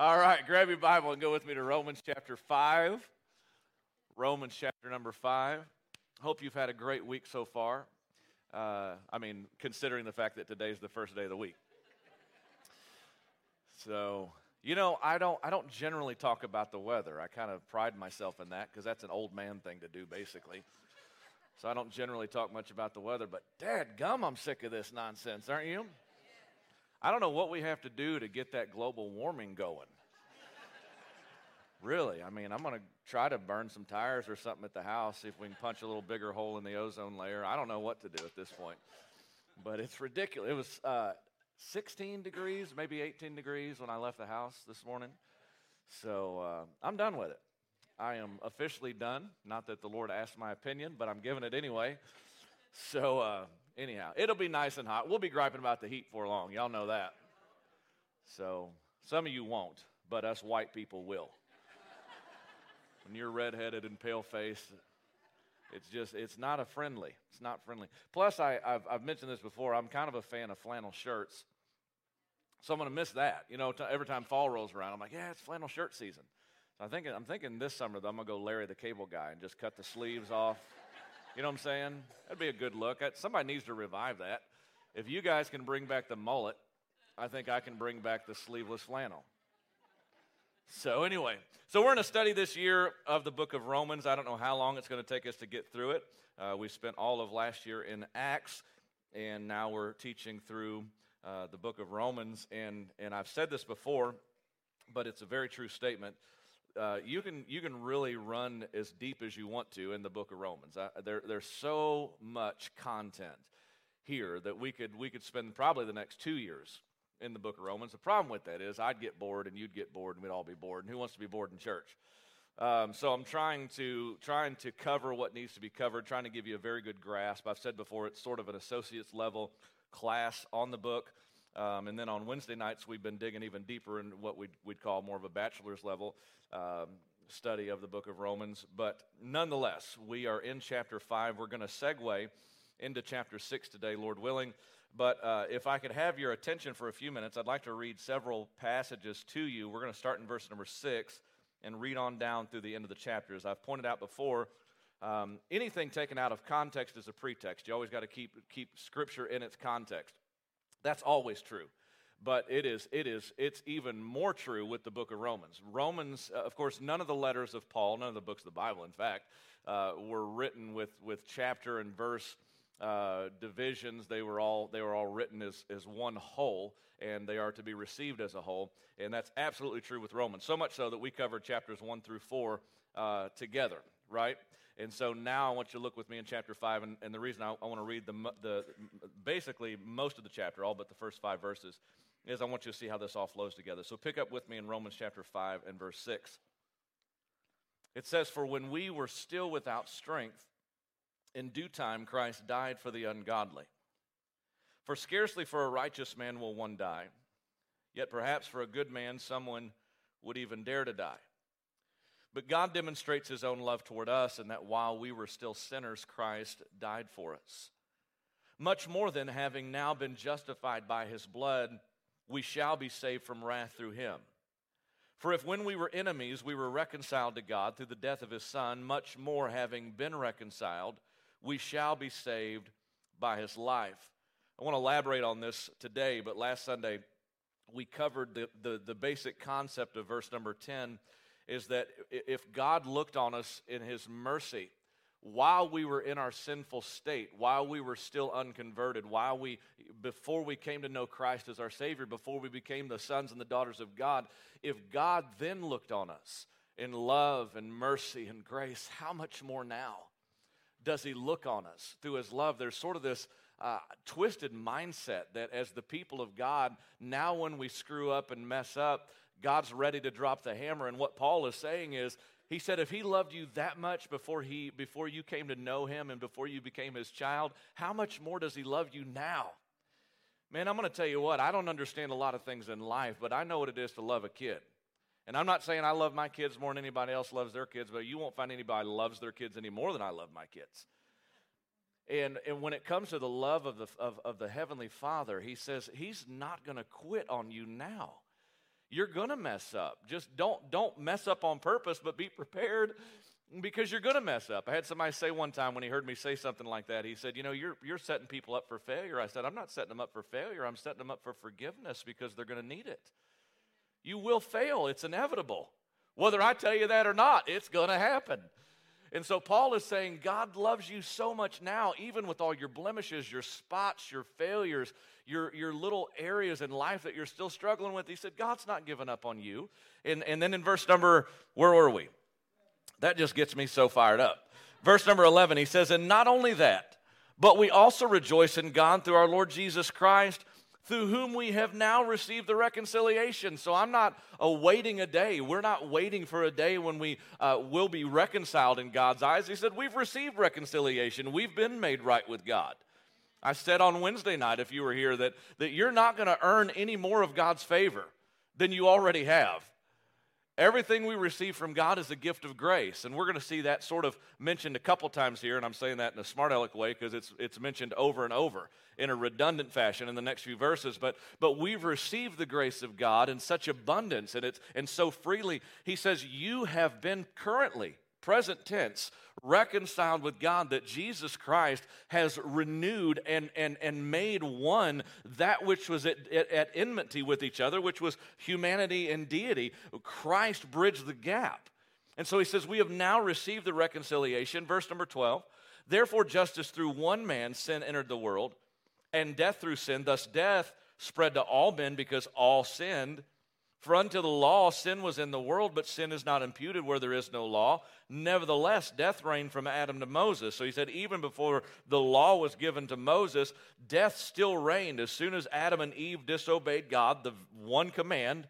All right, grab your Bible and go with me to Romans chapter 5. Romans chapter number 5. Hope you've had a great week so far. Uh, I mean, considering the fact that today's the first day of the week. So, you know, I don't, I don't generally talk about the weather. I kind of pride myself in that because that's an old man thing to do, basically. So I don't generally talk much about the weather, but dad gum, I'm sick of this nonsense, aren't you? I don't know what we have to do to get that global warming going. really, I mean, I'm going to try to burn some tires or something at the house, see if we can punch a little bigger hole in the ozone layer. I don't know what to do at this point, but it's ridiculous. It was uh, 16 degrees, maybe 18 degrees when I left the house this morning. So uh, I'm done with it. I am officially done. Not that the Lord asked my opinion, but I'm giving it anyway. So uh, anyhow, it'll be nice and hot. We'll be griping about the heat for long. Y'all know that. So some of you won't, but us white people will. when you're redheaded and pale faced, it's just, it's not a friendly. It's not friendly. Plus, I, have I've mentioned this before, I'm kind of a fan of flannel shirts. So I'm going to miss that. You know, t- every time fall rolls around, I'm like, yeah, it's flannel shirt season. So I'm thinking, I'm thinking this summer, though, I'm going to go Larry the Cable Guy and just cut the sleeves off. You know what I'm saying? That'd be a good look. Somebody needs to revive that. If you guys can bring back the mullet, I think I can bring back the sleeveless flannel. So, anyway, so we're in a study this year of the book of Romans. I don't know how long it's going to take us to get through it. Uh, we spent all of last year in Acts, and now we're teaching through uh, the book of Romans. And, and I've said this before, but it's a very true statement. Uh, you can you can really run as deep as you want to in the book of Romans. Uh, there, there's so much content here that we could we could spend probably the next two years in the book of Romans. The problem with that is I'd get bored and you'd get bored and we'd all be bored. And who wants to be bored in church? Um, so I'm trying to trying to cover what needs to be covered, trying to give you a very good grasp. I've said before it's sort of an associate's level class on the book. Um, and then on Wednesday nights, we've been digging even deeper in what we'd, we'd call more of a bachelor's level um, study of the book of Romans. But nonetheless, we are in chapter 5. We're going to segue into chapter 6 today, Lord willing. But uh, if I could have your attention for a few minutes, I'd like to read several passages to you. We're going to start in verse number 6 and read on down through the end of the chapter. As I've pointed out before, um, anything taken out of context is a pretext. You always got to keep, keep Scripture in its context. That's always true. But it is, it is, it's even more true with the book of Romans. Romans, uh, of course, none of the letters of Paul, none of the books of the Bible, in fact, uh, were written with, with chapter and verse uh, divisions. They were all they were all written as, as one whole, and they are to be received as a whole. And that's absolutely true with Romans. So much so that we covered chapters one through four uh, together, right? And so now I want you to look with me in chapter 5. And, and the reason I, I want to read the, the basically most of the chapter, all but the first five verses, is I want you to see how this all flows together. So pick up with me in Romans chapter 5 and verse 6. It says, For when we were still without strength, in due time Christ died for the ungodly. For scarcely for a righteous man will one die, yet perhaps for a good man someone would even dare to die. But God demonstrates his own love toward us in that while we were still sinners, Christ died for us. Much more than having now been justified by his blood, we shall be saved from wrath through him. For if when we were enemies, we were reconciled to God through the death of his Son, much more having been reconciled, we shall be saved by his life. I want to elaborate on this today, but last Sunday we covered the, the, the basic concept of verse number 10 is that if God looked on us in his mercy, while we were in our sinful state, while we were still unconverted, while we, before we came to know Christ as our Savior, before we became the sons and the daughters of God, if God then looked on us in love and mercy and grace, how much more now does He look on us through His love? There's sort of this uh, twisted mindset that as the people of God, now when we screw up and mess up, God's ready to drop the hammer. And what Paul is saying is, he said, if he loved you that much before, he, before you came to know him and before you became his child, how much more does he love you now? Man, I'm going to tell you what, I don't understand a lot of things in life, but I know what it is to love a kid. And I'm not saying I love my kids more than anybody else loves their kids, but you won't find anybody loves their kids any more than I love my kids. And, and when it comes to the love of the, of, of the Heavenly Father, He says He's not going to quit on you now. You're going to mess up. Just don't don't mess up on purpose, but be prepared because you're going to mess up. I had somebody say one time when he heard me say something like that, he said, You know, you're, you're setting people up for failure. I said, I'm not setting them up for failure. I'm setting them up for forgiveness because they're going to need it. You will fail, it's inevitable. Whether I tell you that or not, it's going to happen. And so Paul is saying God loves you so much now, even with all your blemishes, your spots, your failures, your, your little areas in life that you're still struggling with. He said, God's not giving up on you. And, and then in verse number, where were we? That just gets me so fired up. Verse number 11, he says, And not only that, but we also rejoice in God through our Lord Jesus Christ, through whom we have now received the reconciliation. So I'm not awaiting a day. We're not waiting for a day when we uh, will be reconciled in God's eyes. He said, We've received reconciliation, we've been made right with God. I said on Wednesday night, if you were here, that, that you're not going to earn any more of God's favor than you already have. Everything we receive from God is a gift of grace. And we're going to see that sort of mentioned a couple times here. And I'm saying that in a smart aleck way because it's, it's mentioned over and over in a redundant fashion in the next few verses. But, but we've received the grace of God in such abundance and, it's, and so freely. He says, You have been currently present tense, reconciled with God, that Jesus Christ has renewed and, and, and made one that which was at, at, at enmity with each other, which was humanity and deity. Christ bridged the gap. And so he says, We have now received the reconciliation. Verse number 12. Therefore, justice through one man, sin entered the world, and death through sin. Thus, death spread to all men because all sinned. For until the law, sin was in the world, but sin is not imputed where there is no law. Nevertheless, death reigned from Adam to Moses. So he said, even before the law was given to Moses, death still reigned. As soon as Adam and Eve disobeyed God, the one command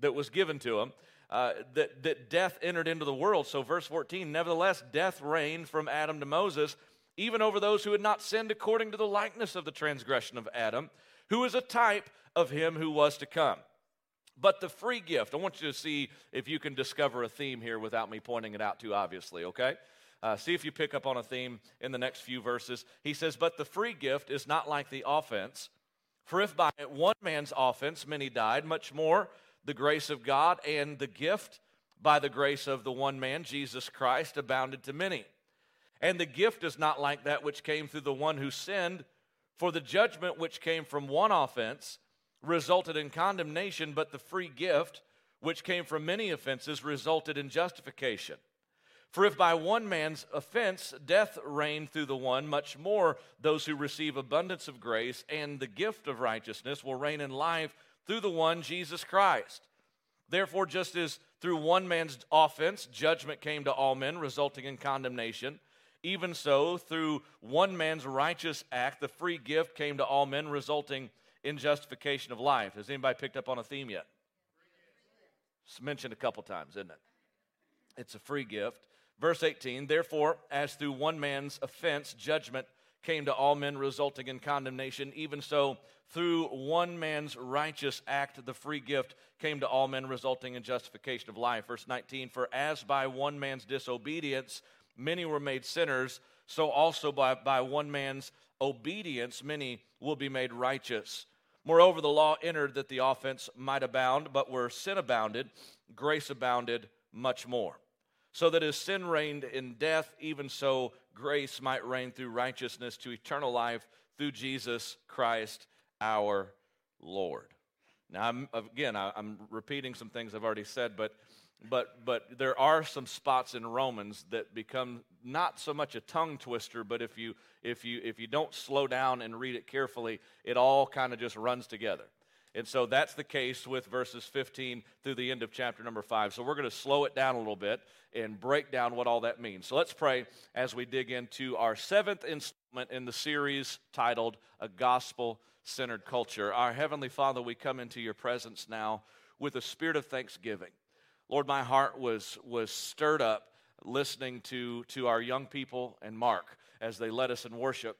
that was given to them, uh, that, that death entered into the world. So, verse 14, nevertheless, death reigned from Adam to Moses, even over those who had not sinned according to the likeness of the transgression of Adam, who is a type of him who was to come. But the free gift, I want you to see if you can discover a theme here without me pointing it out too obviously, okay? Uh, see if you pick up on a theme in the next few verses. He says, But the free gift is not like the offense. For if by one man's offense many died, much more the grace of God and the gift by the grace of the one man, Jesus Christ, abounded to many. And the gift is not like that which came through the one who sinned, for the judgment which came from one offense resulted in condemnation, but the free gift, which came from many offenses, resulted in justification. For if by one man's offense death reigned through the one, much more those who receive abundance of grace and the gift of righteousness will reign in life through the one, Jesus Christ. Therefore, just as through one man's offense judgment came to all men, resulting in condemnation, even so, through one man's righteous act, the free gift came to all men, resulting in justification of life. Has anybody picked up on a theme yet? It's mentioned a couple times, isn't it? It's a free gift. Verse 18, therefore, as through one man's offense, judgment came to all men, resulting in condemnation, even so, through one man's righteous act, the free gift came to all men, resulting in justification of life. Verse 19, for as by one man's disobedience many were made sinners, so also by, by one man's obedience many will be made righteous. Moreover, the law entered that the offense might abound, but where sin abounded, grace abounded much more. So that as sin reigned in death, even so grace might reign through righteousness to eternal life through Jesus Christ our Lord. Now, I'm, again, I'm repeating some things I've already said, but but but there are some spots in Romans that become not so much a tongue twister, but if you if you if you don't slow down and read it carefully, it all kind of just runs together. And so that's the case with verses 15 through the end of chapter number 5. So we're going to slow it down a little bit and break down what all that means. So let's pray as we dig into our seventh installment in the series titled A Gospel Centered Culture. Our Heavenly Father, we come into your presence now with a spirit of thanksgiving. Lord, my heart was, was stirred up listening to, to our young people and Mark as they led us in worship.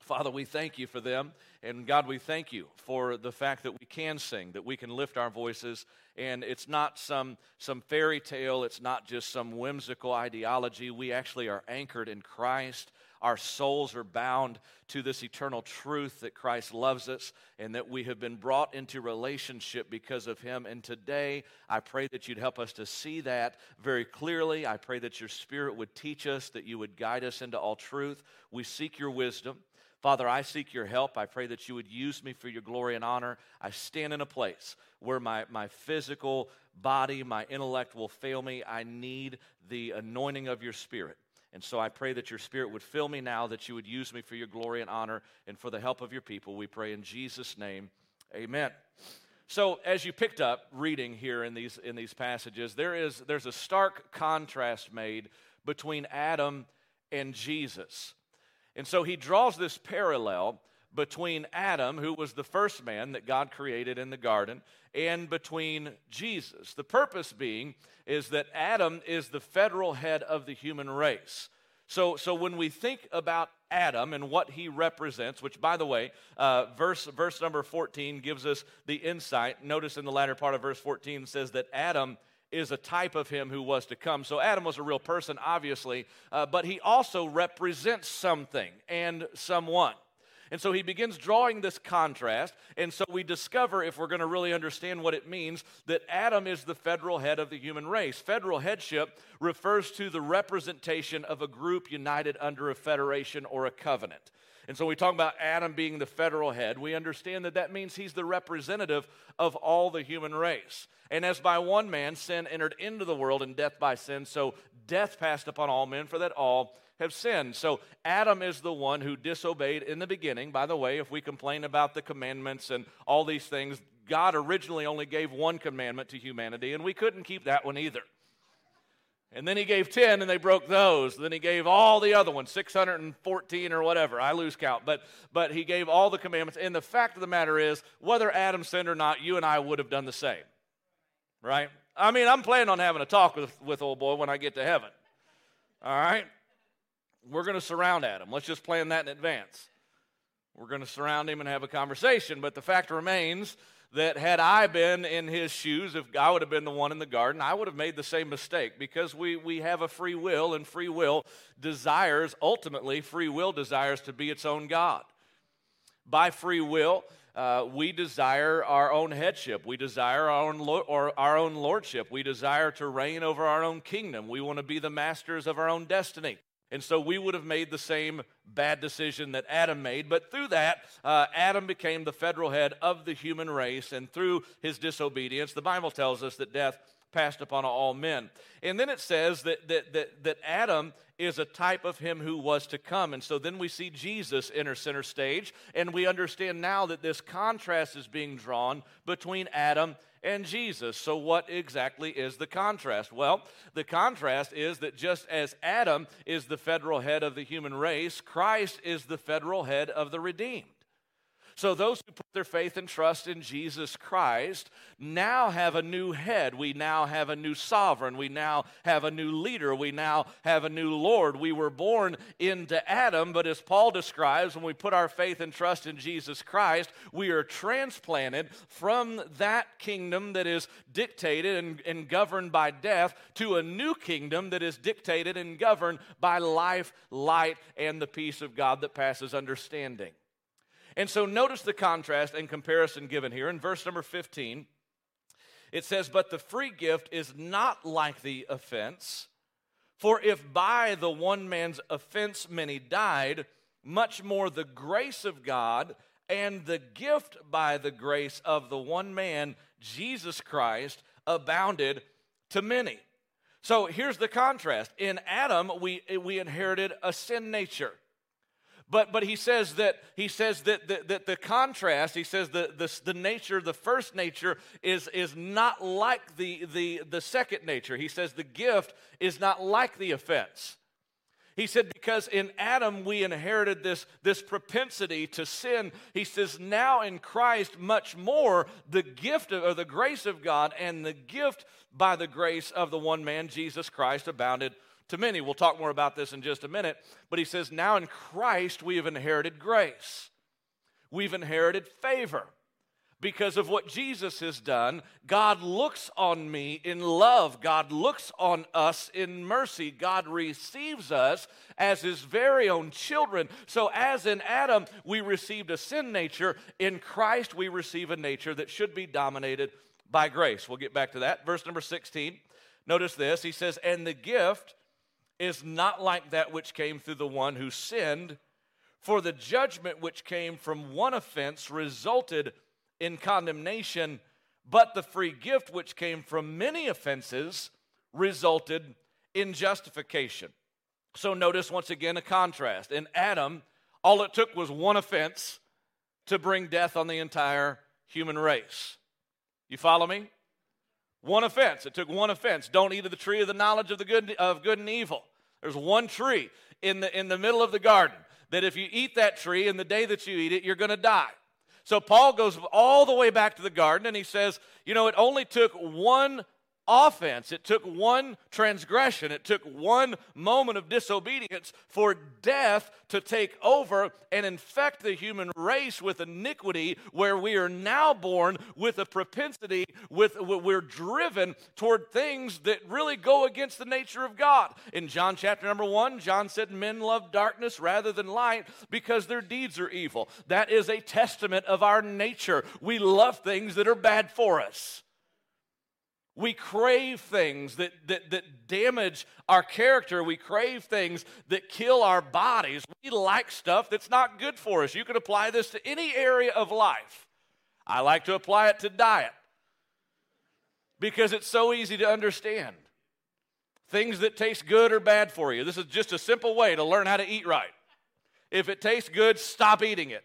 Father, we thank you for them. And God, we thank you for the fact that we can sing, that we can lift our voices. And it's not some, some fairy tale, it's not just some whimsical ideology. We actually are anchored in Christ. Our souls are bound to this eternal truth that Christ loves us and that we have been brought into relationship because of Him. And today, I pray that you'd help us to see that very clearly. I pray that your Spirit would teach us, that you would guide us into all truth. We seek your wisdom. Father, I seek your help. I pray that you would use me for your glory and honor. I stand in a place where my, my physical body, my intellect will fail me. I need the anointing of your spirit. And so I pray that your spirit would fill me now, that you would use me for your glory and honor and for the help of your people. We pray in Jesus' name. Amen. So, as you picked up reading here in these, in these passages, there is, there's a stark contrast made between Adam and Jesus. And so he draws this parallel between Adam, who was the first man that God created in the garden, and between Jesus. The purpose being is that Adam is the federal head of the human race. So, so when we think about Adam and what he represents, which, by the way, uh, verse, verse number 14 gives us the insight. Notice in the latter part of verse 14 says that Adam is a type of him who was to come. So Adam was a real person, obviously, uh, but he also represents something and someone. And so he begins drawing this contrast. And so we discover, if we're going to really understand what it means, that Adam is the federal head of the human race. Federal headship refers to the representation of a group united under a federation or a covenant. And so we talk about Adam being the federal head. We understand that that means he's the representative of all the human race. And as by one man sin entered into the world and death by sin, so death passed upon all men for that all have sinned. So Adam is the one who disobeyed in the beginning. By the way, if we complain about the commandments and all these things, God originally only gave one commandment to humanity, and we couldn't keep that one either. And then he gave 10 and they broke those. Then he gave all the other ones, 614 or whatever. I lose count. But, but he gave all the commandments. And the fact of the matter is, whether Adam sinned or not, you and I would have done the same. Right? I mean, I'm planning on having a talk with, with old boy when I get to heaven. All right? We're going to surround Adam. Let's just plan that in advance. We're going to surround him and have a conversation. But the fact remains that had I been in his shoes, if I would have been the one in the garden, I would have made the same mistake because we, we have a free will, and free will desires, ultimately, free will desires to be its own God. By free will, uh, we desire our own headship. We desire our own, lo- or our own lordship. We desire to reign over our own kingdom. We want to be the masters of our own destiny. And so we would have made the same bad decision that Adam made. But through that, uh, Adam became the federal head of the human race. And through his disobedience, the Bible tells us that death passed upon all men. And then it says that, that, that, that Adam is a type of him who was to come. And so then we see Jesus enter center stage, and we understand now that this contrast is being drawn between Adam and Jesus. So, what exactly is the contrast? Well, the contrast is that just as Adam is the federal head of the human race, Christ is the federal head of the redeemed. So, those who put their faith and trust in Jesus Christ now have a new head. We now have a new sovereign. We now have a new leader. We now have a new Lord. We were born into Adam, but as Paul describes, when we put our faith and trust in Jesus Christ, we are transplanted from that kingdom that is dictated and, and governed by death to a new kingdom that is dictated and governed by life, light, and the peace of God that passes understanding. And so notice the contrast and comparison given here in verse number 15. It says, But the free gift is not like the offense. For if by the one man's offense many died, much more the grace of God and the gift by the grace of the one man, Jesus Christ, abounded to many. So here's the contrast. In Adam, we, we inherited a sin nature. But, but he says that he says that, that, that the contrast, he says the, the, the nature, the first nature is, is not like the, the, the second nature. He says the gift is not like the offense. He said, because in Adam we inherited this, this propensity to sin. He says, now in Christ, much more the gift of, or the grace of God and the gift by the grace of the one man, Jesus Christ, abounded to many. We'll talk more about this in just a minute. But he says, Now in Christ we have inherited grace, we've inherited favor. because of what Jesus has done. God looks on me in love. God looks on us in mercy. God receives us as his very own children. So, as in Adam, we received a sin nature, in Christ, we receive a nature that should be dominated by grace. We'll get back to that. Verse number 16. Notice this. He says, And the gift is not like that which came through the one who sinned. For the judgment which came from one offense resulted in condemnation, but the free gift which came from many offenses resulted in justification. So notice once again a contrast. In Adam, all it took was one offense to bring death on the entire human race. You follow me? One offense. It took one offense. Don't eat of the tree of the knowledge of the good of good and evil. There's one tree in the in the middle of the garden that if you eat that tree in the day that you eat it, you're going to die. So Paul goes all the way back to the garden and he says, you know, it only took one offense. It took one transgression, it took one moment of disobedience for death to take over and infect the human race with iniquity, where we are now born with a propensity, with we're driven toward things that really go against the nature of God. In John chapter number one, John said, Men love darkness rather than light because their deeds are evil. That is a testament of our nature. We love things that are bad for us. We crave things that, that, that damage our character. We crave things that kill our bodies. We like stuff that's not good for us. You can apply this to any area of life. I like to apply it to diet because it's so easy to understand. Things that taste good or bad for you. This is just a simple way to learn how to eat right. If it tastes good, stop eating it.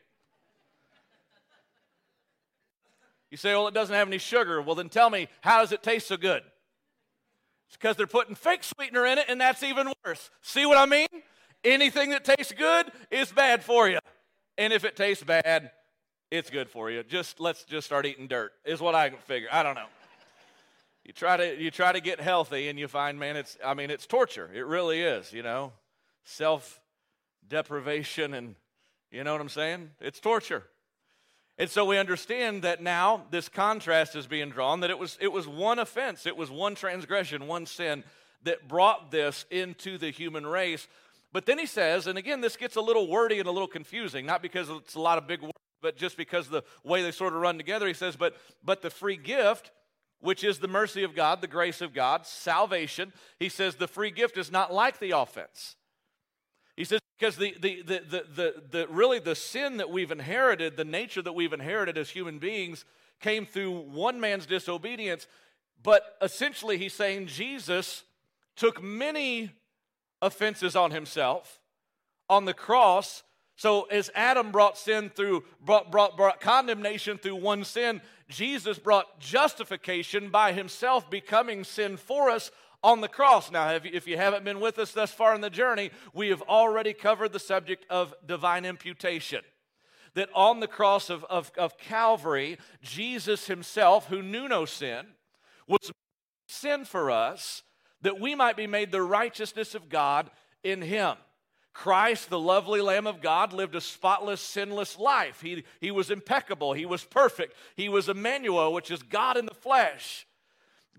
You say, well, it doesn't have any sugar. Well, then tell me, how does it taste so good? It's because they're putting fake sweetener in it, and that's even worse. See what I mean? Anything that tastes good is bad for you. And if it tastes bad, it's good for you. Just let's just start eating dirt, is what I figure. I don't know. You try to you try to get healthy and you find, man, it's I mean, it's torture. It really is, you know. Self deprivation and you know what I'm saying? It's torture. And so we understand that now this contrast is being drawn that it was, it was one offense, it was one transgression, one sin that brought this into the human race. But then he says, and again, this gets a little wordy and a little confusing, not because it's a lot of big words, but just because the way they sort of run together. He says, but, but the free gift, which is the mercy of God, the grace of God, salvation, he says the free gift is not like the offense. Because the, the, the, the, the, the, really the sin that we've inherited, the nature that we've inherited as human beings, came through one man's disobedience. But essentially, he's saying Jesus took many offenses on himself on the cross. So, as Adam brought sin through, brought, brought, brought condemnation through one sin, Jesus brought justification by himself becoming sin for us on the cross. Now, if you haven't been with us thus far in the journey, we have already covered the subject of divine imputation. That on the cross of, of, of Calvary, Jesus himself, who knew no sin, was sin for us that we might be made the righteousness of God in him. Christ, the lovely Lamb of God, lived a spotless, sinless life. He, he was impeccable. He was perfect. He was Emmanuel, which is God in the flesh.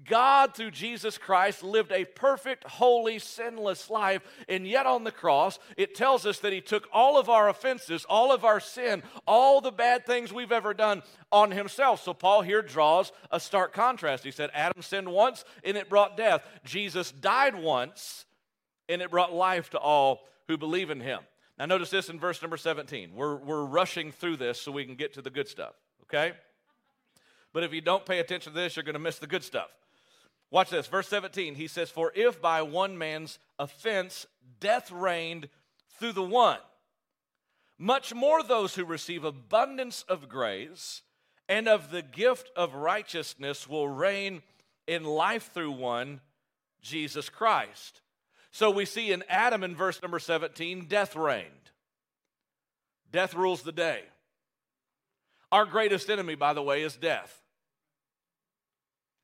God, through Jesus Christ, lived a perfect, holy, sinless life, and yet on the cross, it tells us that He took all of our offenses, all of our sin, all the bad things we've ever done on Himself. So, Paul here draws a stark contrast. He said, Adam sinned once, and it brought death. Jesus died once, and it brought life to all who believe in Him. Now, notice this in verse number 17. We're, we're rushing through this so we can get to the good stuff, okay? But if you don't pay attention to this, you're going to miss the good stuff. Watch this, verse 17. He says, For if by one man's offense death reigned through the one, much more those who receive abundance of grace and of the gift of righteousness will reign in life through one, Jesus Christ. So we see in Adam in verse number 17, death reigned. Death rules the day. Our greatest enemy, by the way, is death.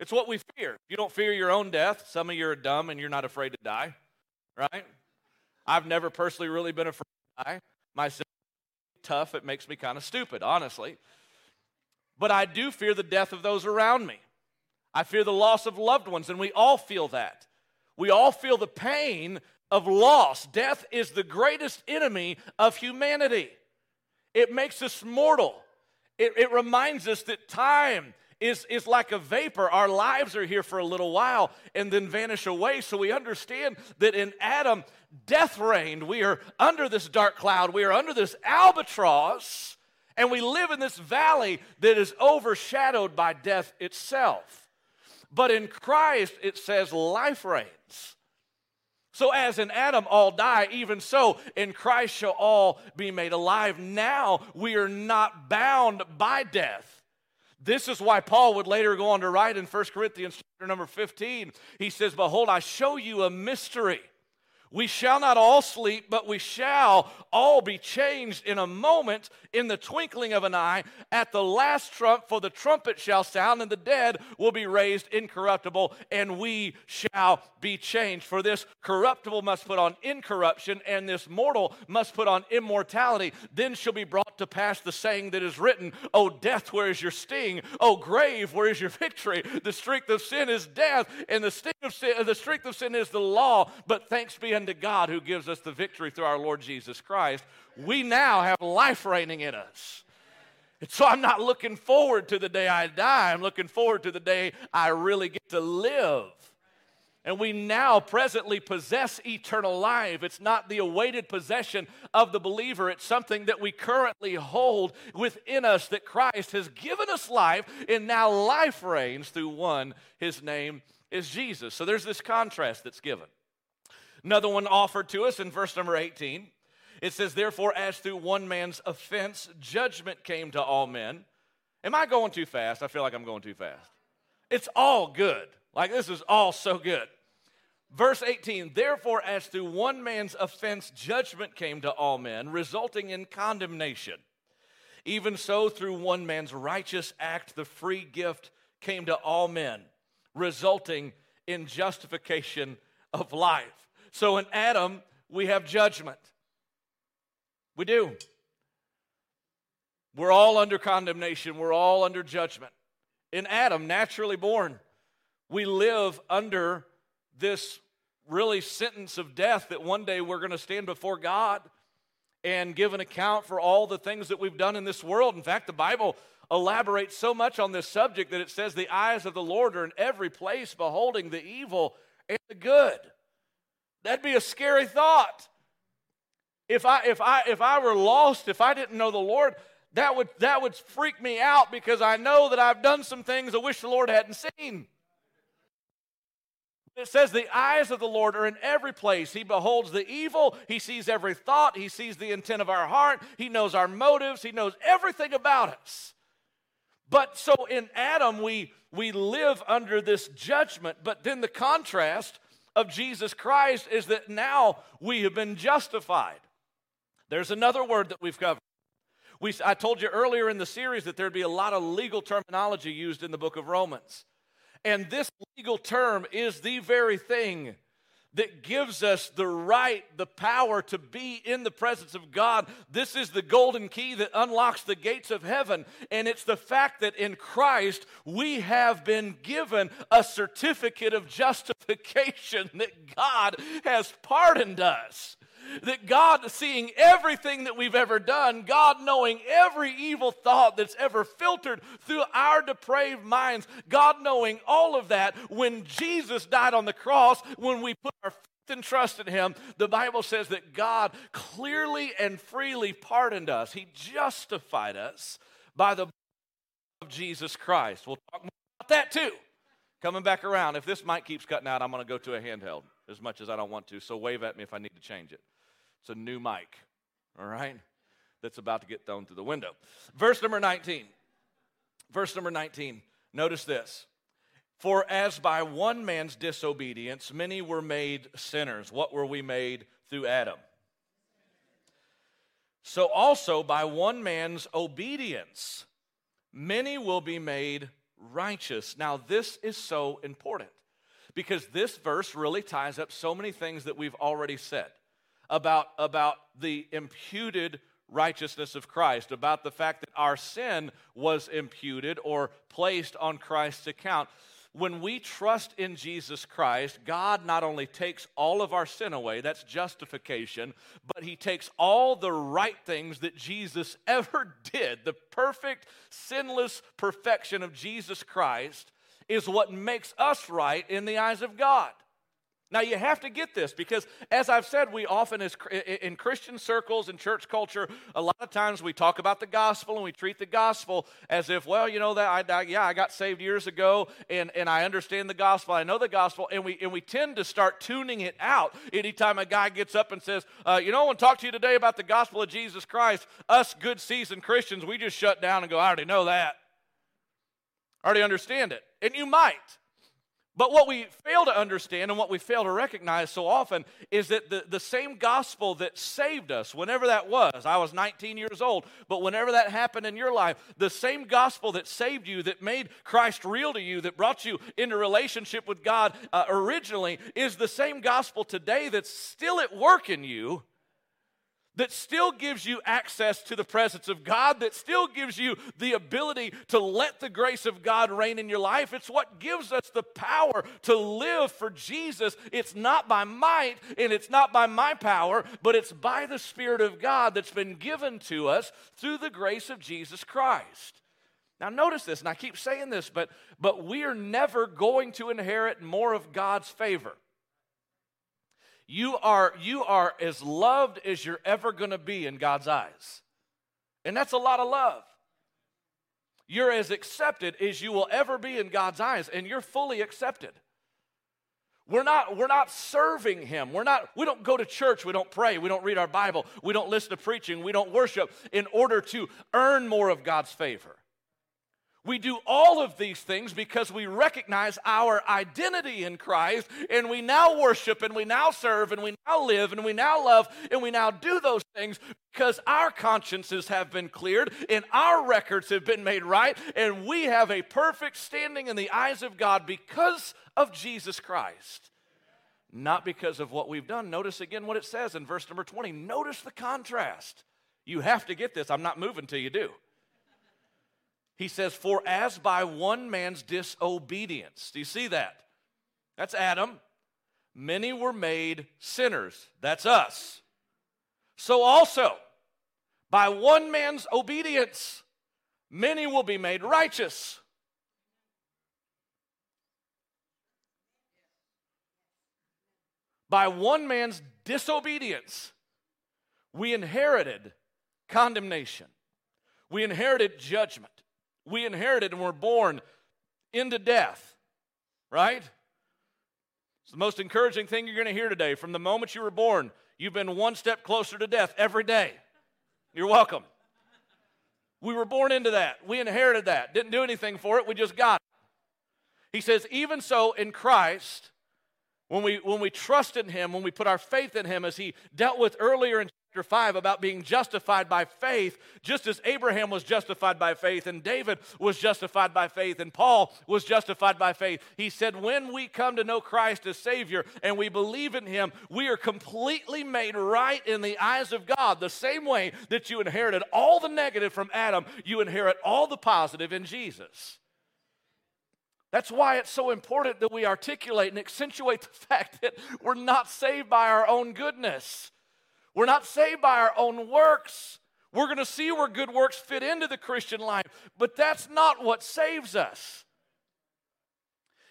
It's what we fear. You don't fear your own death. Some of you are dumb and you're not afraid to die, right? I've never personally really been afraid to die. Myself, tough. It makes me kind of stupid, honestly. but I do fear the death of those around me. I fear the loss of loved ones, and we all feel that. We all feel the pain of loss. Death is the greatest enemy of humanity. It makes us mortal. It, it, reminds us that time is, is like a vapor. Our lives are here for a little while and then vanish away. So we understand that in Adam, death reigned. We are under this dark cloud, we are under this albatross, and we live in this valley that is overshadowed by death itself. But in Christ, it says life reigns. So, as in Adam all die, even so in Christ shall all be made alive. Now we are not bound by death. This is why Paul would later go on to write in 1 Corinthians chapter number 15. He says, Behold, I show you a mystery. We shall not all sleep, but we shall all be changed in a moment, in the twinkling of an eye, at the last trump, for the trumpet shall sound, and the dead will be raised incorruptible, and we shall be changed. For this corruptible must put on incorruption, and this mortal must put on immortality. Then shall be brought to pass the saying that is written, O death, where is your sting? O grave, where is your victory? The strength of sin is death, and the sting of sin, the strength of sin is the law. But thanks be unto to God who gives us the victory through our Lord Jesus Christ, we now have life reigning in us. And so I'm not looking forward to the day I die. I'm looking forward to the day I really get to live. And we now presently possess eternal life. It's not the awaited possession of the believer, it's something that we currently hold within us that Christ has given us life, and now life reigns through one. His name is Jesus. So there's this contrast that's given. Another one offered to us in verse number 18. It says, Therefore, as through one man's offense, judgment came to all men. Am I going too fast? I feel like I'm going too fast. It's all good. Like, this is all so good. Verse 18, therefore, as through one man's offense, judgment came to all men, resulting in condemnation. Even so, through one man's righteous act, the free gift came to all men, resulting in justification of life. So in Adam, we have judgment. We do. We're all under condemnation, we're all under judgment. In Adam, naturally born, we live under this really sentence of death that one day we're going to stand before God and give an account for all the things that we've done in this world. In fact, the Bible elaborates so much on this subject that it says the eyes of the Lord are in every place, beholding the evil and the good. That'd be a scary thought. If I if I if I were lost, if I didn't know the Lord, that would that would freak me out because I know that I've done some things I wish the Lord hadn't seen. It says the eyes of the Lord are in every place. He beholds the evil. He sees every thought. He sees the intent of our heart. He knows our motives. He knows everything about us. But so in Adam, we, we live under this judgment. But then the contrast of Jesus Christ is that now we have been justified. There's another word that we've covered. We, I told you earlier in the series that there'd be a lot of legal terminology used in the book of Romans. And this legal term is the very thing that gives us the right, the power to be in the presence of God. This is the golden key that unlocks the gates of heaven. And it's the fact that in Christ we have been given a certificate of justification, that God has pardoned us. That God, seeing everything that we've ever done, God knowing every evil thought that's ever filtered through our depraved minds, God knowing all of that, when Jesus died on the cross, when we put our faith and trust in Him, the Bible says that God clearly and freely pardoned us. He justified us by the blood of Jesus Christ. We'll talk more about that too. Coming back around. If this mic keeps cutting out, I'm going to go to a handheld as much as I don't want to. So wave at me if I need to change it. It's a new mic, all right? That's about to get thrown through the window. Verse number 19. Verse number 19. Notice this. For as by one man's disobedience many were made sinners. What were we made through Adam? So also by one man's obedience many will be made righteous. Now, this is so important because this verse really ties up so many things that we've already said about, about the imputed righteousness of Christ, about the fact that our sin was imputed or placed on Christ's account. When we trust in Jesus Christ, God not only takes all of our sin away, that's justification, but He takes all the right things that Jesus ever did. The perfect, sinless perfection of Jesus Christ is what makes us right in the eyes of God. Now, you have to get this because, as I've said, we often, as, in Christian circles and church culture, a lot of times we talk about the gospel and we treat the gospel as if, well, you know, that I, I, yeah, I got saved years ago and, and I understand the gospel, I know the gospel, and we, and we tend to start tuning it out anytime a guy gets up and says, uh, you know, I want to talk to you today about the gospel of Jesus Christ. Us good seasoned Christians, we just shut down and go, I already know that. I already understand it. And you might. But what we fail to understand and what we fail to recognize so often is that the, the same gospel that saved us, whenever that was, I was 19 years old, but whenever that happened in your life, the same gospel that saved you, that made Christ real to you, that brought you into relationship with God uh, originally, is the same gospel today that's still at work in you that still gives you access to the presence of God, that still gives you the ability to let the grace of God reign in your life. It's what gives us the power to live for Jesus. It's not by might and it's not by my power, but it's by the Spirit of God that's been given to us through the grace of Jesus Christ. Now notice this, and I keep saying this, but but we are never going to inherit more of God's favor. You are, you are as loved as you're ever going to be in God's eyes. And that's a lot of love. You're as accepted as you will ever be in God's eyes, and you're fully accepted. We're not, we're not serving him. We're not, we don't go to church, we don't pray, we don't read our Bible, we don't listen to preaching, we don't worship in order to earn more of God's favor. We do all of these things because we recognize our identity in Christ and we now worship and we now serve and we now live and we now love and we now do those things because our consciences have been cleared and our records have been made right and we have a perfect standing in the eyes of God because of Jesus Christ. Not because of what we've done. Notice again what it says in verse number 20. Notice the contrast. You have to get this. I'm not moving till you do. He says, For as by one man's disobedience, do you see that? That's Adam. Many were made sinners. That's us. So also, by one man's obedience, many will be made righteous. By one man's disobedience, we inherited condemnation. We inherited judgment we inherited and were born into death, right? It's the most encouraging thing you're going to hear today. From the moment you were born, you've been one step closer to death every day. You're welcome. We were born into that. We inherited that. Didn't do anything for it, we just got it. He says, even so in Christ, when we when we trust in him, when we put our faith in him, as he dealt with earlier in 5 about being justified by faith, just as Abraham was justified by faith, and David was justified by faith, and Paul was justified by faith. He said, When we come to know Christ as Savior and we believe in Him, we are completely made right in the eyes of God. The same way that you inherited all the negative from Adam, you inherit all the positive in Jesus. That's why it's so important that we articulate and accentuate the fact that we're not saved by our own goodness. We're not saved by our own works. We're going to see where good works fit into the Christian life, but that's not what saves us.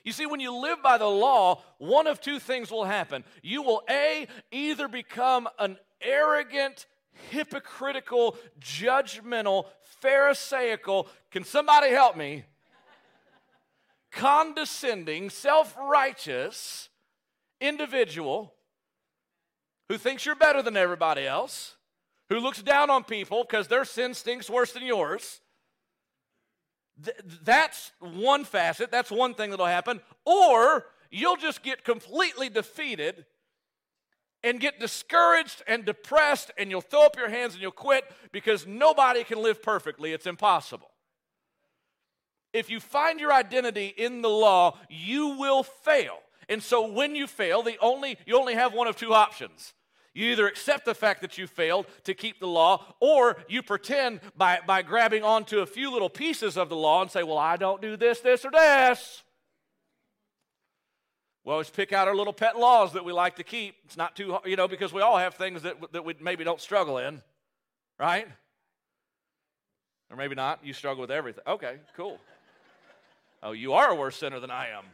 You see, when you live by the law, one of two things will happen. You will, A, either become an arrogant, hypocritical, judgmental, Pharisaical, can somebody help me? condescending, self righteous individual who thinks you're better than everybody else, who looks down on people because their sin stinks worse than yours. Th- that's one facet, that's one thing that'll happen. Or you'll just get completely defeated and get discouraged and depressed, and you'll throw up your hands and you'll quit because nobody can live perfectly. It's impossible. If you find your identity in the law, you will fail. And so when you fail, the only you only have one of two options. You either accept the fact that you failed to keep the law, or you pretend by, by grabbing onto a few little pieces of the law and say, Well, I don't do this, this, or this. We always pick out our little pet laws that we like to keep. It's not too, you know, because we all have things that, that we maybe don't struggle in, right? Or maybe not. You struggle with everything. Okay, cool. Oh, you are a worse sinner than I am.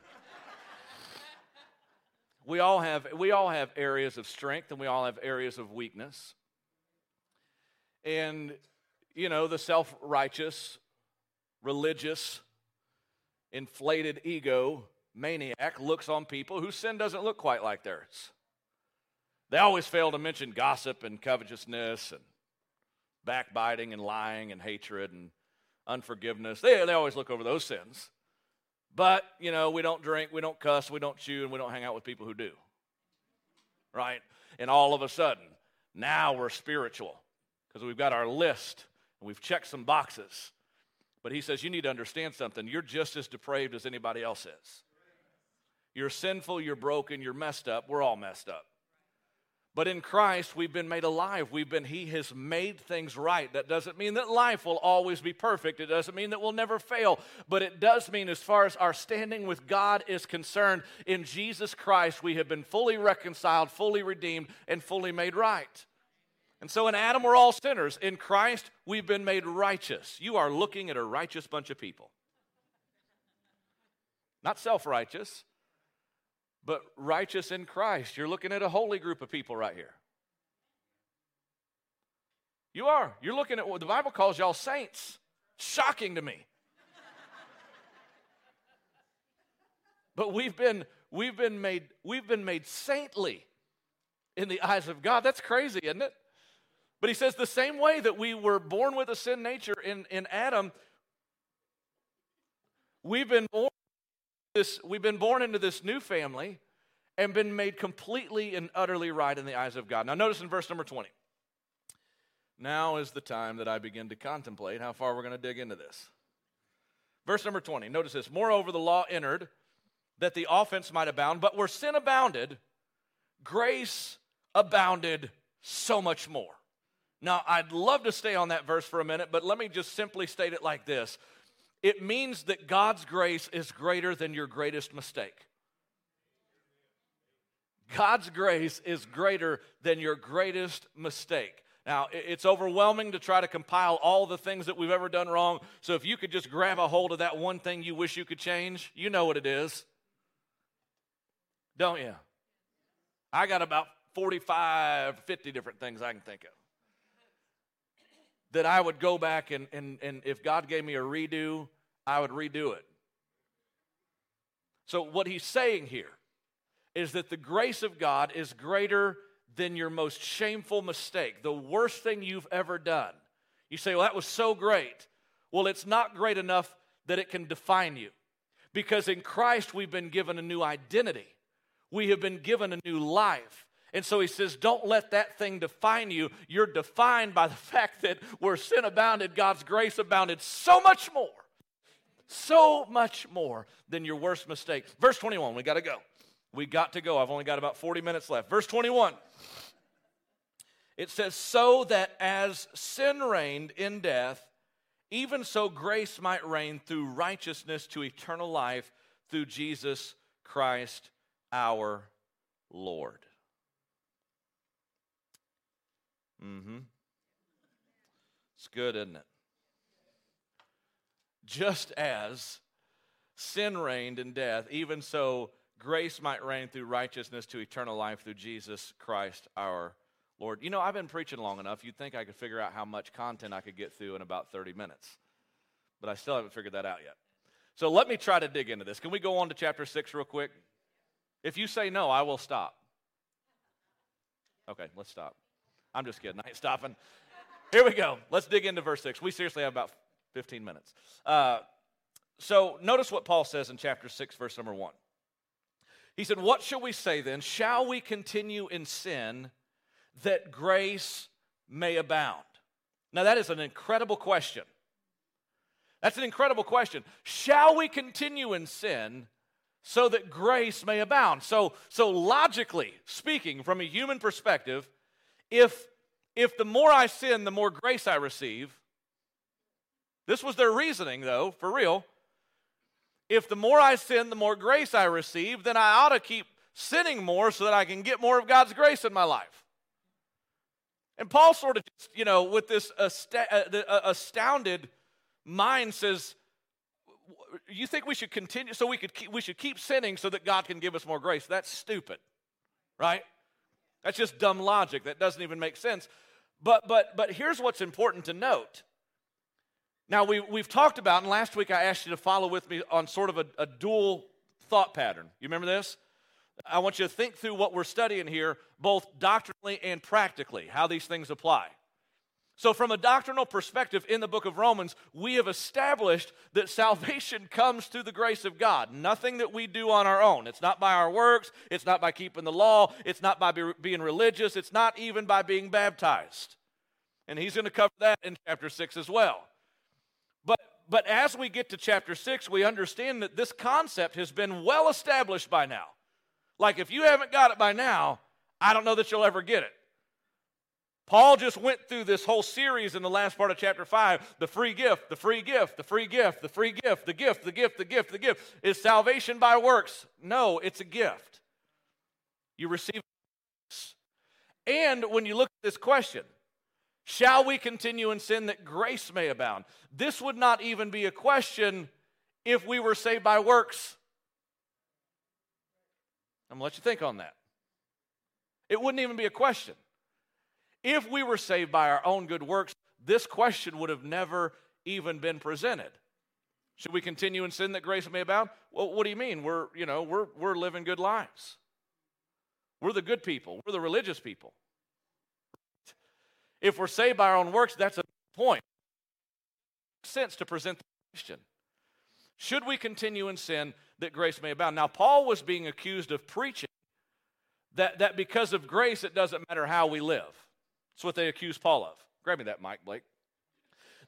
We all have we all have areas of strength and we all have areas of weakness. And you know, the self-righteous, religious, inflated ego maniac looks on people whose sin doesn't look quite like theirs. They always fail to mention gossip and covetousness and backbiting and lying and hatred and unforgiveness. They, they always look over those sins. But, you know, we don't drink, we don't cuss, we don't chew, and we don't hang out with people who do. Right? And all of a sudden, now we're spiritual because we've got our list and we've checked some boxes. But he says, you need to understand something. You're just as depraved as anybody else is. You're sinful, you're broken, you're messed up. We're all messed up. But in Christ, we've been made alive. We've been, He has made things right. That doesn't mean that life will always be perfect. It doesn't mean that we'll never fail. But it does mean, as far as our standing with God is concerned, in Jesus Christ, we have been fully reconciled, fully redeemed, and fully made right. And so in Adam, we're all sinners. In Christ, we've been made righteous. You are looking at a righteous bunch of people. Not self righteous, but righteous in Christ. You're looking at a holy group of people right here. You are. You're looking at what the Bible calls y'all saints. Shocking to me. but we've been we've been made we've been made saintly in the eyes of God. That's crazy, isn't it? But he says the same way that we were born with a sin nature in, in Adam, we've been born this, we've been born into this new family and been made completely and utterly right in the eyes of God. Now, notice in verse number 20. Now is the time that I begin to contemplate how far we're going to dig into this. Verse number 20. Notice this. Moreover, the law entered that the offense might abound, but where sin abounded, grace abounded so much more. Now, I'd love to stay on that verse for a minute, but let me just simply state it like this it means that God's grace is greater than your greatest mistake. God's grace is greater than your greatest mistake. Now, it's overwhelming to try to compile all the things that we've ever done wrong. So, if you could just grab a hold of that one thing you wish you could change, you know what it is. Don't you? I got about 45, 50 different things I can think of that I would go back and, and, and if God gave me a redo, I would redo it. So, what he's saying here is that the grace of God is greater than your most shameful mistake, the worst thing you've ever done. You say, Well, that was so great. Well, it's not great enough that it can define you. Because in Christ, we've been given a new identity, we have been given a new life. And so he says, Don't let that thing define you. You're defined by the fact that where sin abounded, God's grace abounded so much more. So much more than your worst mistake. Verse 21, we got to go. We got to go. I've only got about 40 minutes left. Verse 21. It says, So that as sin reigned in death, even so grace might reign through righteousness to eternal life through Jesus Christ our Lord. Mm-hmm. It's good, isn't it? Just as sin reigned in death, even so grace might reign through righteousness to eternal life through Jesus Christ our Lord. You know, I've been preaching long enough. You'd think I could figure out how much content I could get through in about 30 minutes. But I still haven't figured that out yet. So let me try to dig into this. Can we go on to chapter 6 real quick? If you say no, I will stop. Okay, let's stop. I'm just kidding. I ain't stopping. Here we go. Let's dig into verse 6. We seriously have about 15 minutes. Uh, so notice what Paul says in chapter 6, verse number 1. He said, What shall we say then? Shall we continue in sin that grace may abound? Now, that is an incredible question. That's an incredible question. Shall we continue in sin so that grace may abound? So, so logically speaking, from a human perspective, if if the more I sin, the more grace I receive. This was their reasoning, though, for real. If the more I sin, the more grace I receive, then I ought to keep sinning more so that I can get more of God's grace in my life. And Paul sort of, just, you know, with this uh, astounded mind says, "You think we should continue? So we could keep, we should keep sinning so that God can give us more grace? That's stupid, right? That's just dumb logic. That doesn't even make sense. But but but here's what's important to note. Now we we've talked about, and last week I asked you to follow with me on sort of a, a dual thought pattern. You remember this? I want you to think through what we're studying here, both doctrinally and practically, how these things apply. So, from a doctrinal perspective in the book of Romans, we have established that salvation comes through the grace of God. Nothing that we do on our own. It's not by our works, it's not by keeping the law, it's not by be, being religious, it's not even by being baptized. And he's going to cover that in chapter 6 as well. But, but as we get to chapter 6, we understand that this concept has been well established by now. Like, if you haven't got it by now, I don't know that you'll ever get it. Paul just went through this whole series in the last part of chapter 5 the free gift, the free gift, the free gift, the free gift, the gift, the gift, the gift, the gift. Is salvation by works? No, it's a gift. You receive And when you look at this question, shall we continue in sin that grace may abound? This would not even be a question if we were saved by works. I'm going to let you think on that. It wouldn't even be a question. If we were saved by our own good works, this question would have never even been presented. Should we continue in sin that grace may abound? Well, what do you mean? We're, you know, we're, we're living good lives. We're the good people. We're the religious people. If we're saved by our own works, that's a point. Sense to present the question. Should we continue in sin that grace may abound? Now, Paul was being accused of preaching that, that because of grace, it doesn't matter how we live. That's what they accused Paul of. Grab me that mic, Blake.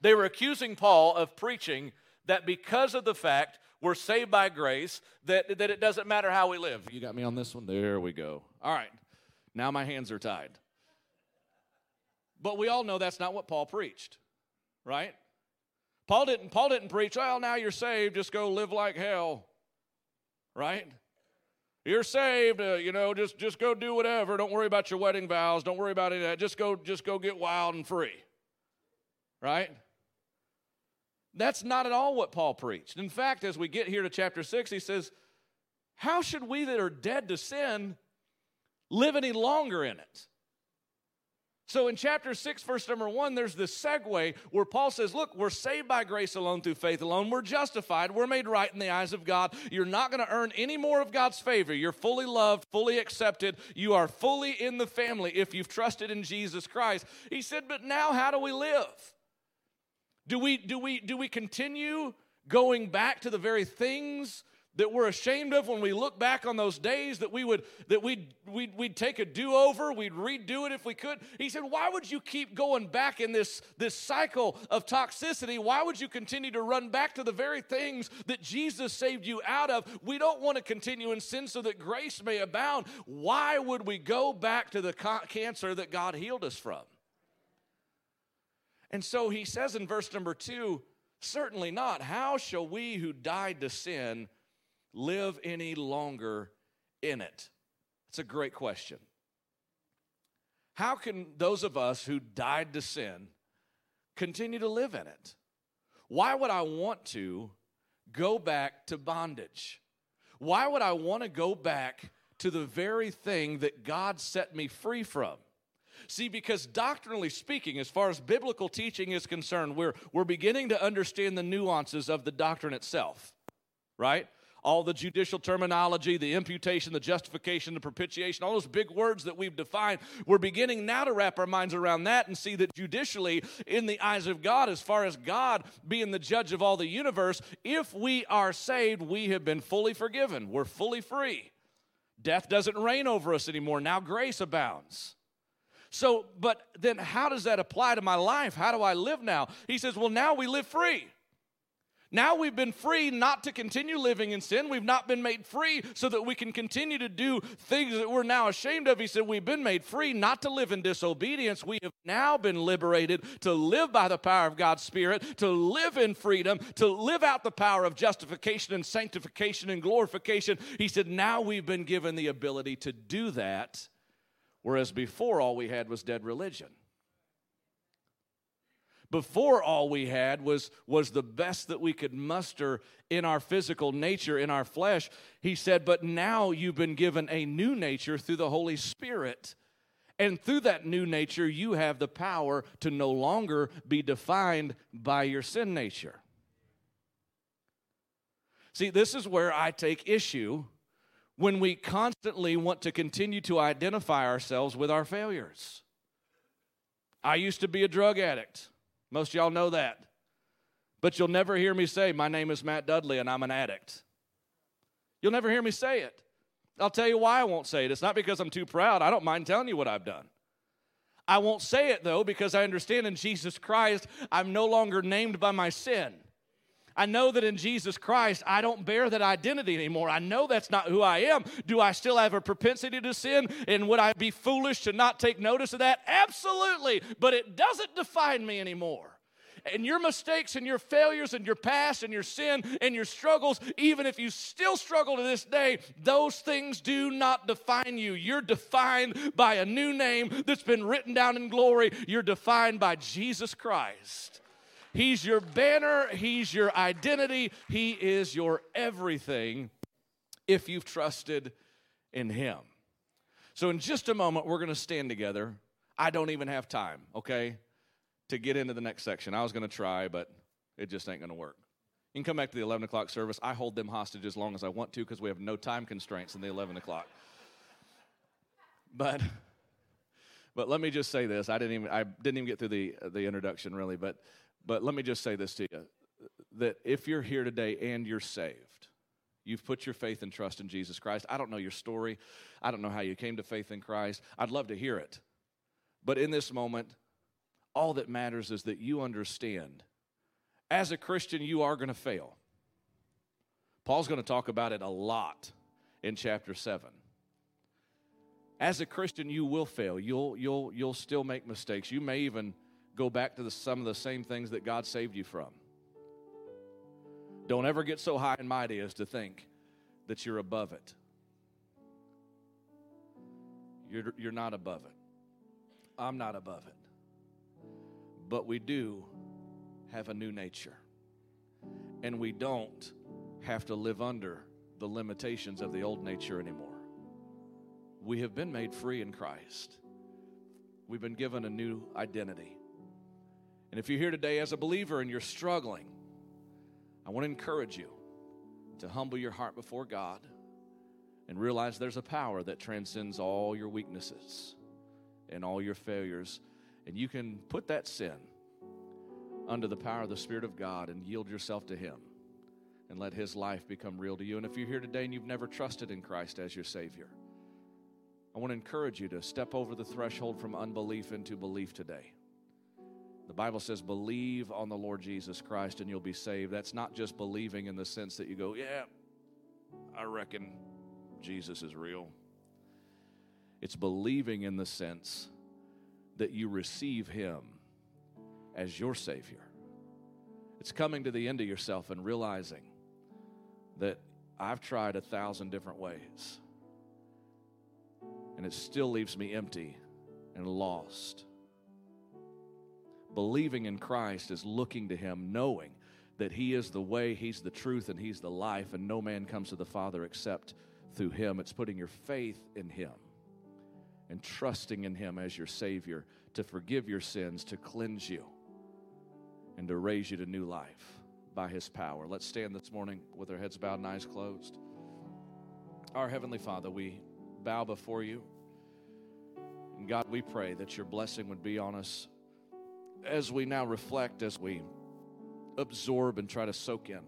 They were accusing Paul of preaching that because of the fact we're saved by grace, that, that it doesn't matter how we live. You got me on this one? There we go. All right. Now my hands are tied. But we all know that's not what Paul preached, right? Paul didn't, Paul didn't preach, well, now you're saved, just go live like hell, right? You're saved, uh, you know, just, just go do whatever. Don't worry about your wedding vows. Don't worry about any of that. Just go, just go get wild and free, right? That's not at all what Paul preached. In fact, as we get here to chapter 6, he says, How should we that are dead to sin live any longer in it? So in chapter 6, verse number 1, there's this segue where Paul says, Look, we're saved by grace alone through faith alone. We're justified. We're made right in the eyes of God. You're not going to earn any more of God's favor. You're fully loved, fully accepted. You are fully in the family if you've trusted in Jesus Christ. He said, But now how do we live? Do we, do we, do we continue going back to the very things that we're ashamed of when we look back on those days that we would that we'd, we'd, we'd take a do-over we'd redo it if we could. He said why would you keep going back in this this cycle of toxicity? Why would you continue to run back to the very things that jesus saved you out of? We don't want to continue in sin so that grace may abound. Why would we go back to the cancer that god healed us from? And so he says in verse number two certainly not. How shall we who died to sin live any longer in it? It's a great question. How can those of us who died to sin continue to live in it? Why would I want to go back to bondage? Why would I want to go back to the very thing that God set me free from? See, because doctrinally speaking, as far as biblical teaching is concerned, we're, we're beginning to understand the nuances of the doctrine itself, right? All the judicial terminology, the imputation, the justification, the propitiation, all those big words that we've defined. We're beginning now to wrap our minds around that and see that judicially, in the eyes of God, as far as God being the judge of all the universe, if we are saved, we have been fully forgiven. We're fully free. Death doesn't reign over us anymore. Now grace abounds. So, but then how does that apply to my life? How do I live now? He says, well, now we live free. Now we've been free not to continue living in sin. We've not been made free so that we can continue to do things that we're now ashamed of. He said, We've been made free not to live in disobedience. We have now been liberated to live by the power of God's Spirit, to live in freedom, to live out the power of justification and sanctification and glorification. He said, Now we've been given the ability to do that, whereas before all we had was dead religion. Before all we had was, was the best that we could muster in our physical nature, in our flesh. He said, But now you've been given a new nature through the Holy Spirit. And through that new nature, you have the power to no longer be defined by your sin nature. See, this is where I take issue when we constantly want to continue to identify ourselves with our failures. I used to be a drug addict. Most y'all know that. But you'll never hear me say, My name is Matt Dudley and I'm an addict. You'll never hear me say it. I'll tell you why I won't say it. It's not because I'm too proud. I don't mind telling you what I've done. I won't say it though because I understand in Jesus Christ I'm no longer named by my sin. I know that in Jesus Christ, I don't bear that identity anymore. I know that's not who I am. Do I still have a propensity to sin? And would I be foolish to not take notice of that? Absolutely. But it doesn't define me anymore. And your mistakes and your failures and your past and your sin and your struggles, even if you still struggle to this day, those things do not define you. You're defined by a new name that's been written down in glory. You're defined by Jesus Christ. He's your banner, He's your identity, He is your everything if you've trusted in Him. So, in just a moment, we're going to stand together. I don't even have time, okay, to get into the next section. I was going to try, but it just ain't going to work. You can come back to the 11 o'clock service. I hold them hostage as long as I want to because we have no time constraints in the 11 o'clock. But, but let me just say this. I didn't even I didn't even get through the the introduction really, but but let me just say this to you that if you're here today and you're saved, you've put your faith and trust in Jesus Christ. I don't know your story, I don't know how you came to faith in Christ. I'd love to hear it. But in this moment, all that matters is that you understand as a Christian, you are going to fail. Paul's going to talk about it a lot in chapter 7 as a christian you will fail you'll you'll you'll still make mistakes you may even go back to the, some of the same things that God saved you from. Don't ever get so high and mighty as to think that you're above it. You're, you're not above it. I'm not above it. But we do have a new nature. And we don't have to live under the limitations of the old nature anymore. We have been made free in Christ. We've been given a new identity. And if you're here today as a believer and you're struggling, I want to encourage you to humble your heart before God and realize there's a power that transcends all your weaknesses and all your failures. And you can put that sin under the power of the Spirit of God and yield yourself to Him and let His life become real to you. And if you're here today and you've never trusted in Christ as your Savior, I want to encourage you to step over the threshold from unbelief into belief today. The Bible says, believe on the Lord Jesus Christ and you'll be saved. That's not just believing in the sense that you go, yeah, I reckon Jesus is real. It's believing in the sense that you receive Him as your Savior. It's coming to the end of yourself and realizing that I've tried a thousand different ways and it still leaves me empty and lost. Believing in Christ is looking to Him, knowing that He is the way, He's the truth, and He's the life, and no man comes to the Father except through Him. It's putting your faith in Him and trusting in Him as your Savior to forgive your sins, to cleanse you, and to raise you to new life by His power. Let's stand this morning with our heads bowed and eyes closed. Our Heavenly Father, we bow before you. God, we pray that your blessing would be on us as we now reflect, as we absorb and try to soak in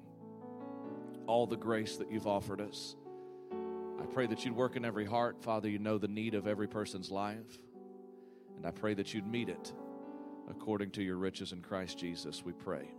all the grace that you've offered us, I pray that you'd work in every heart. Father, you know the need of every person's life. And I pray that you'd meet it according to your riches in Christ Jesus, we pray.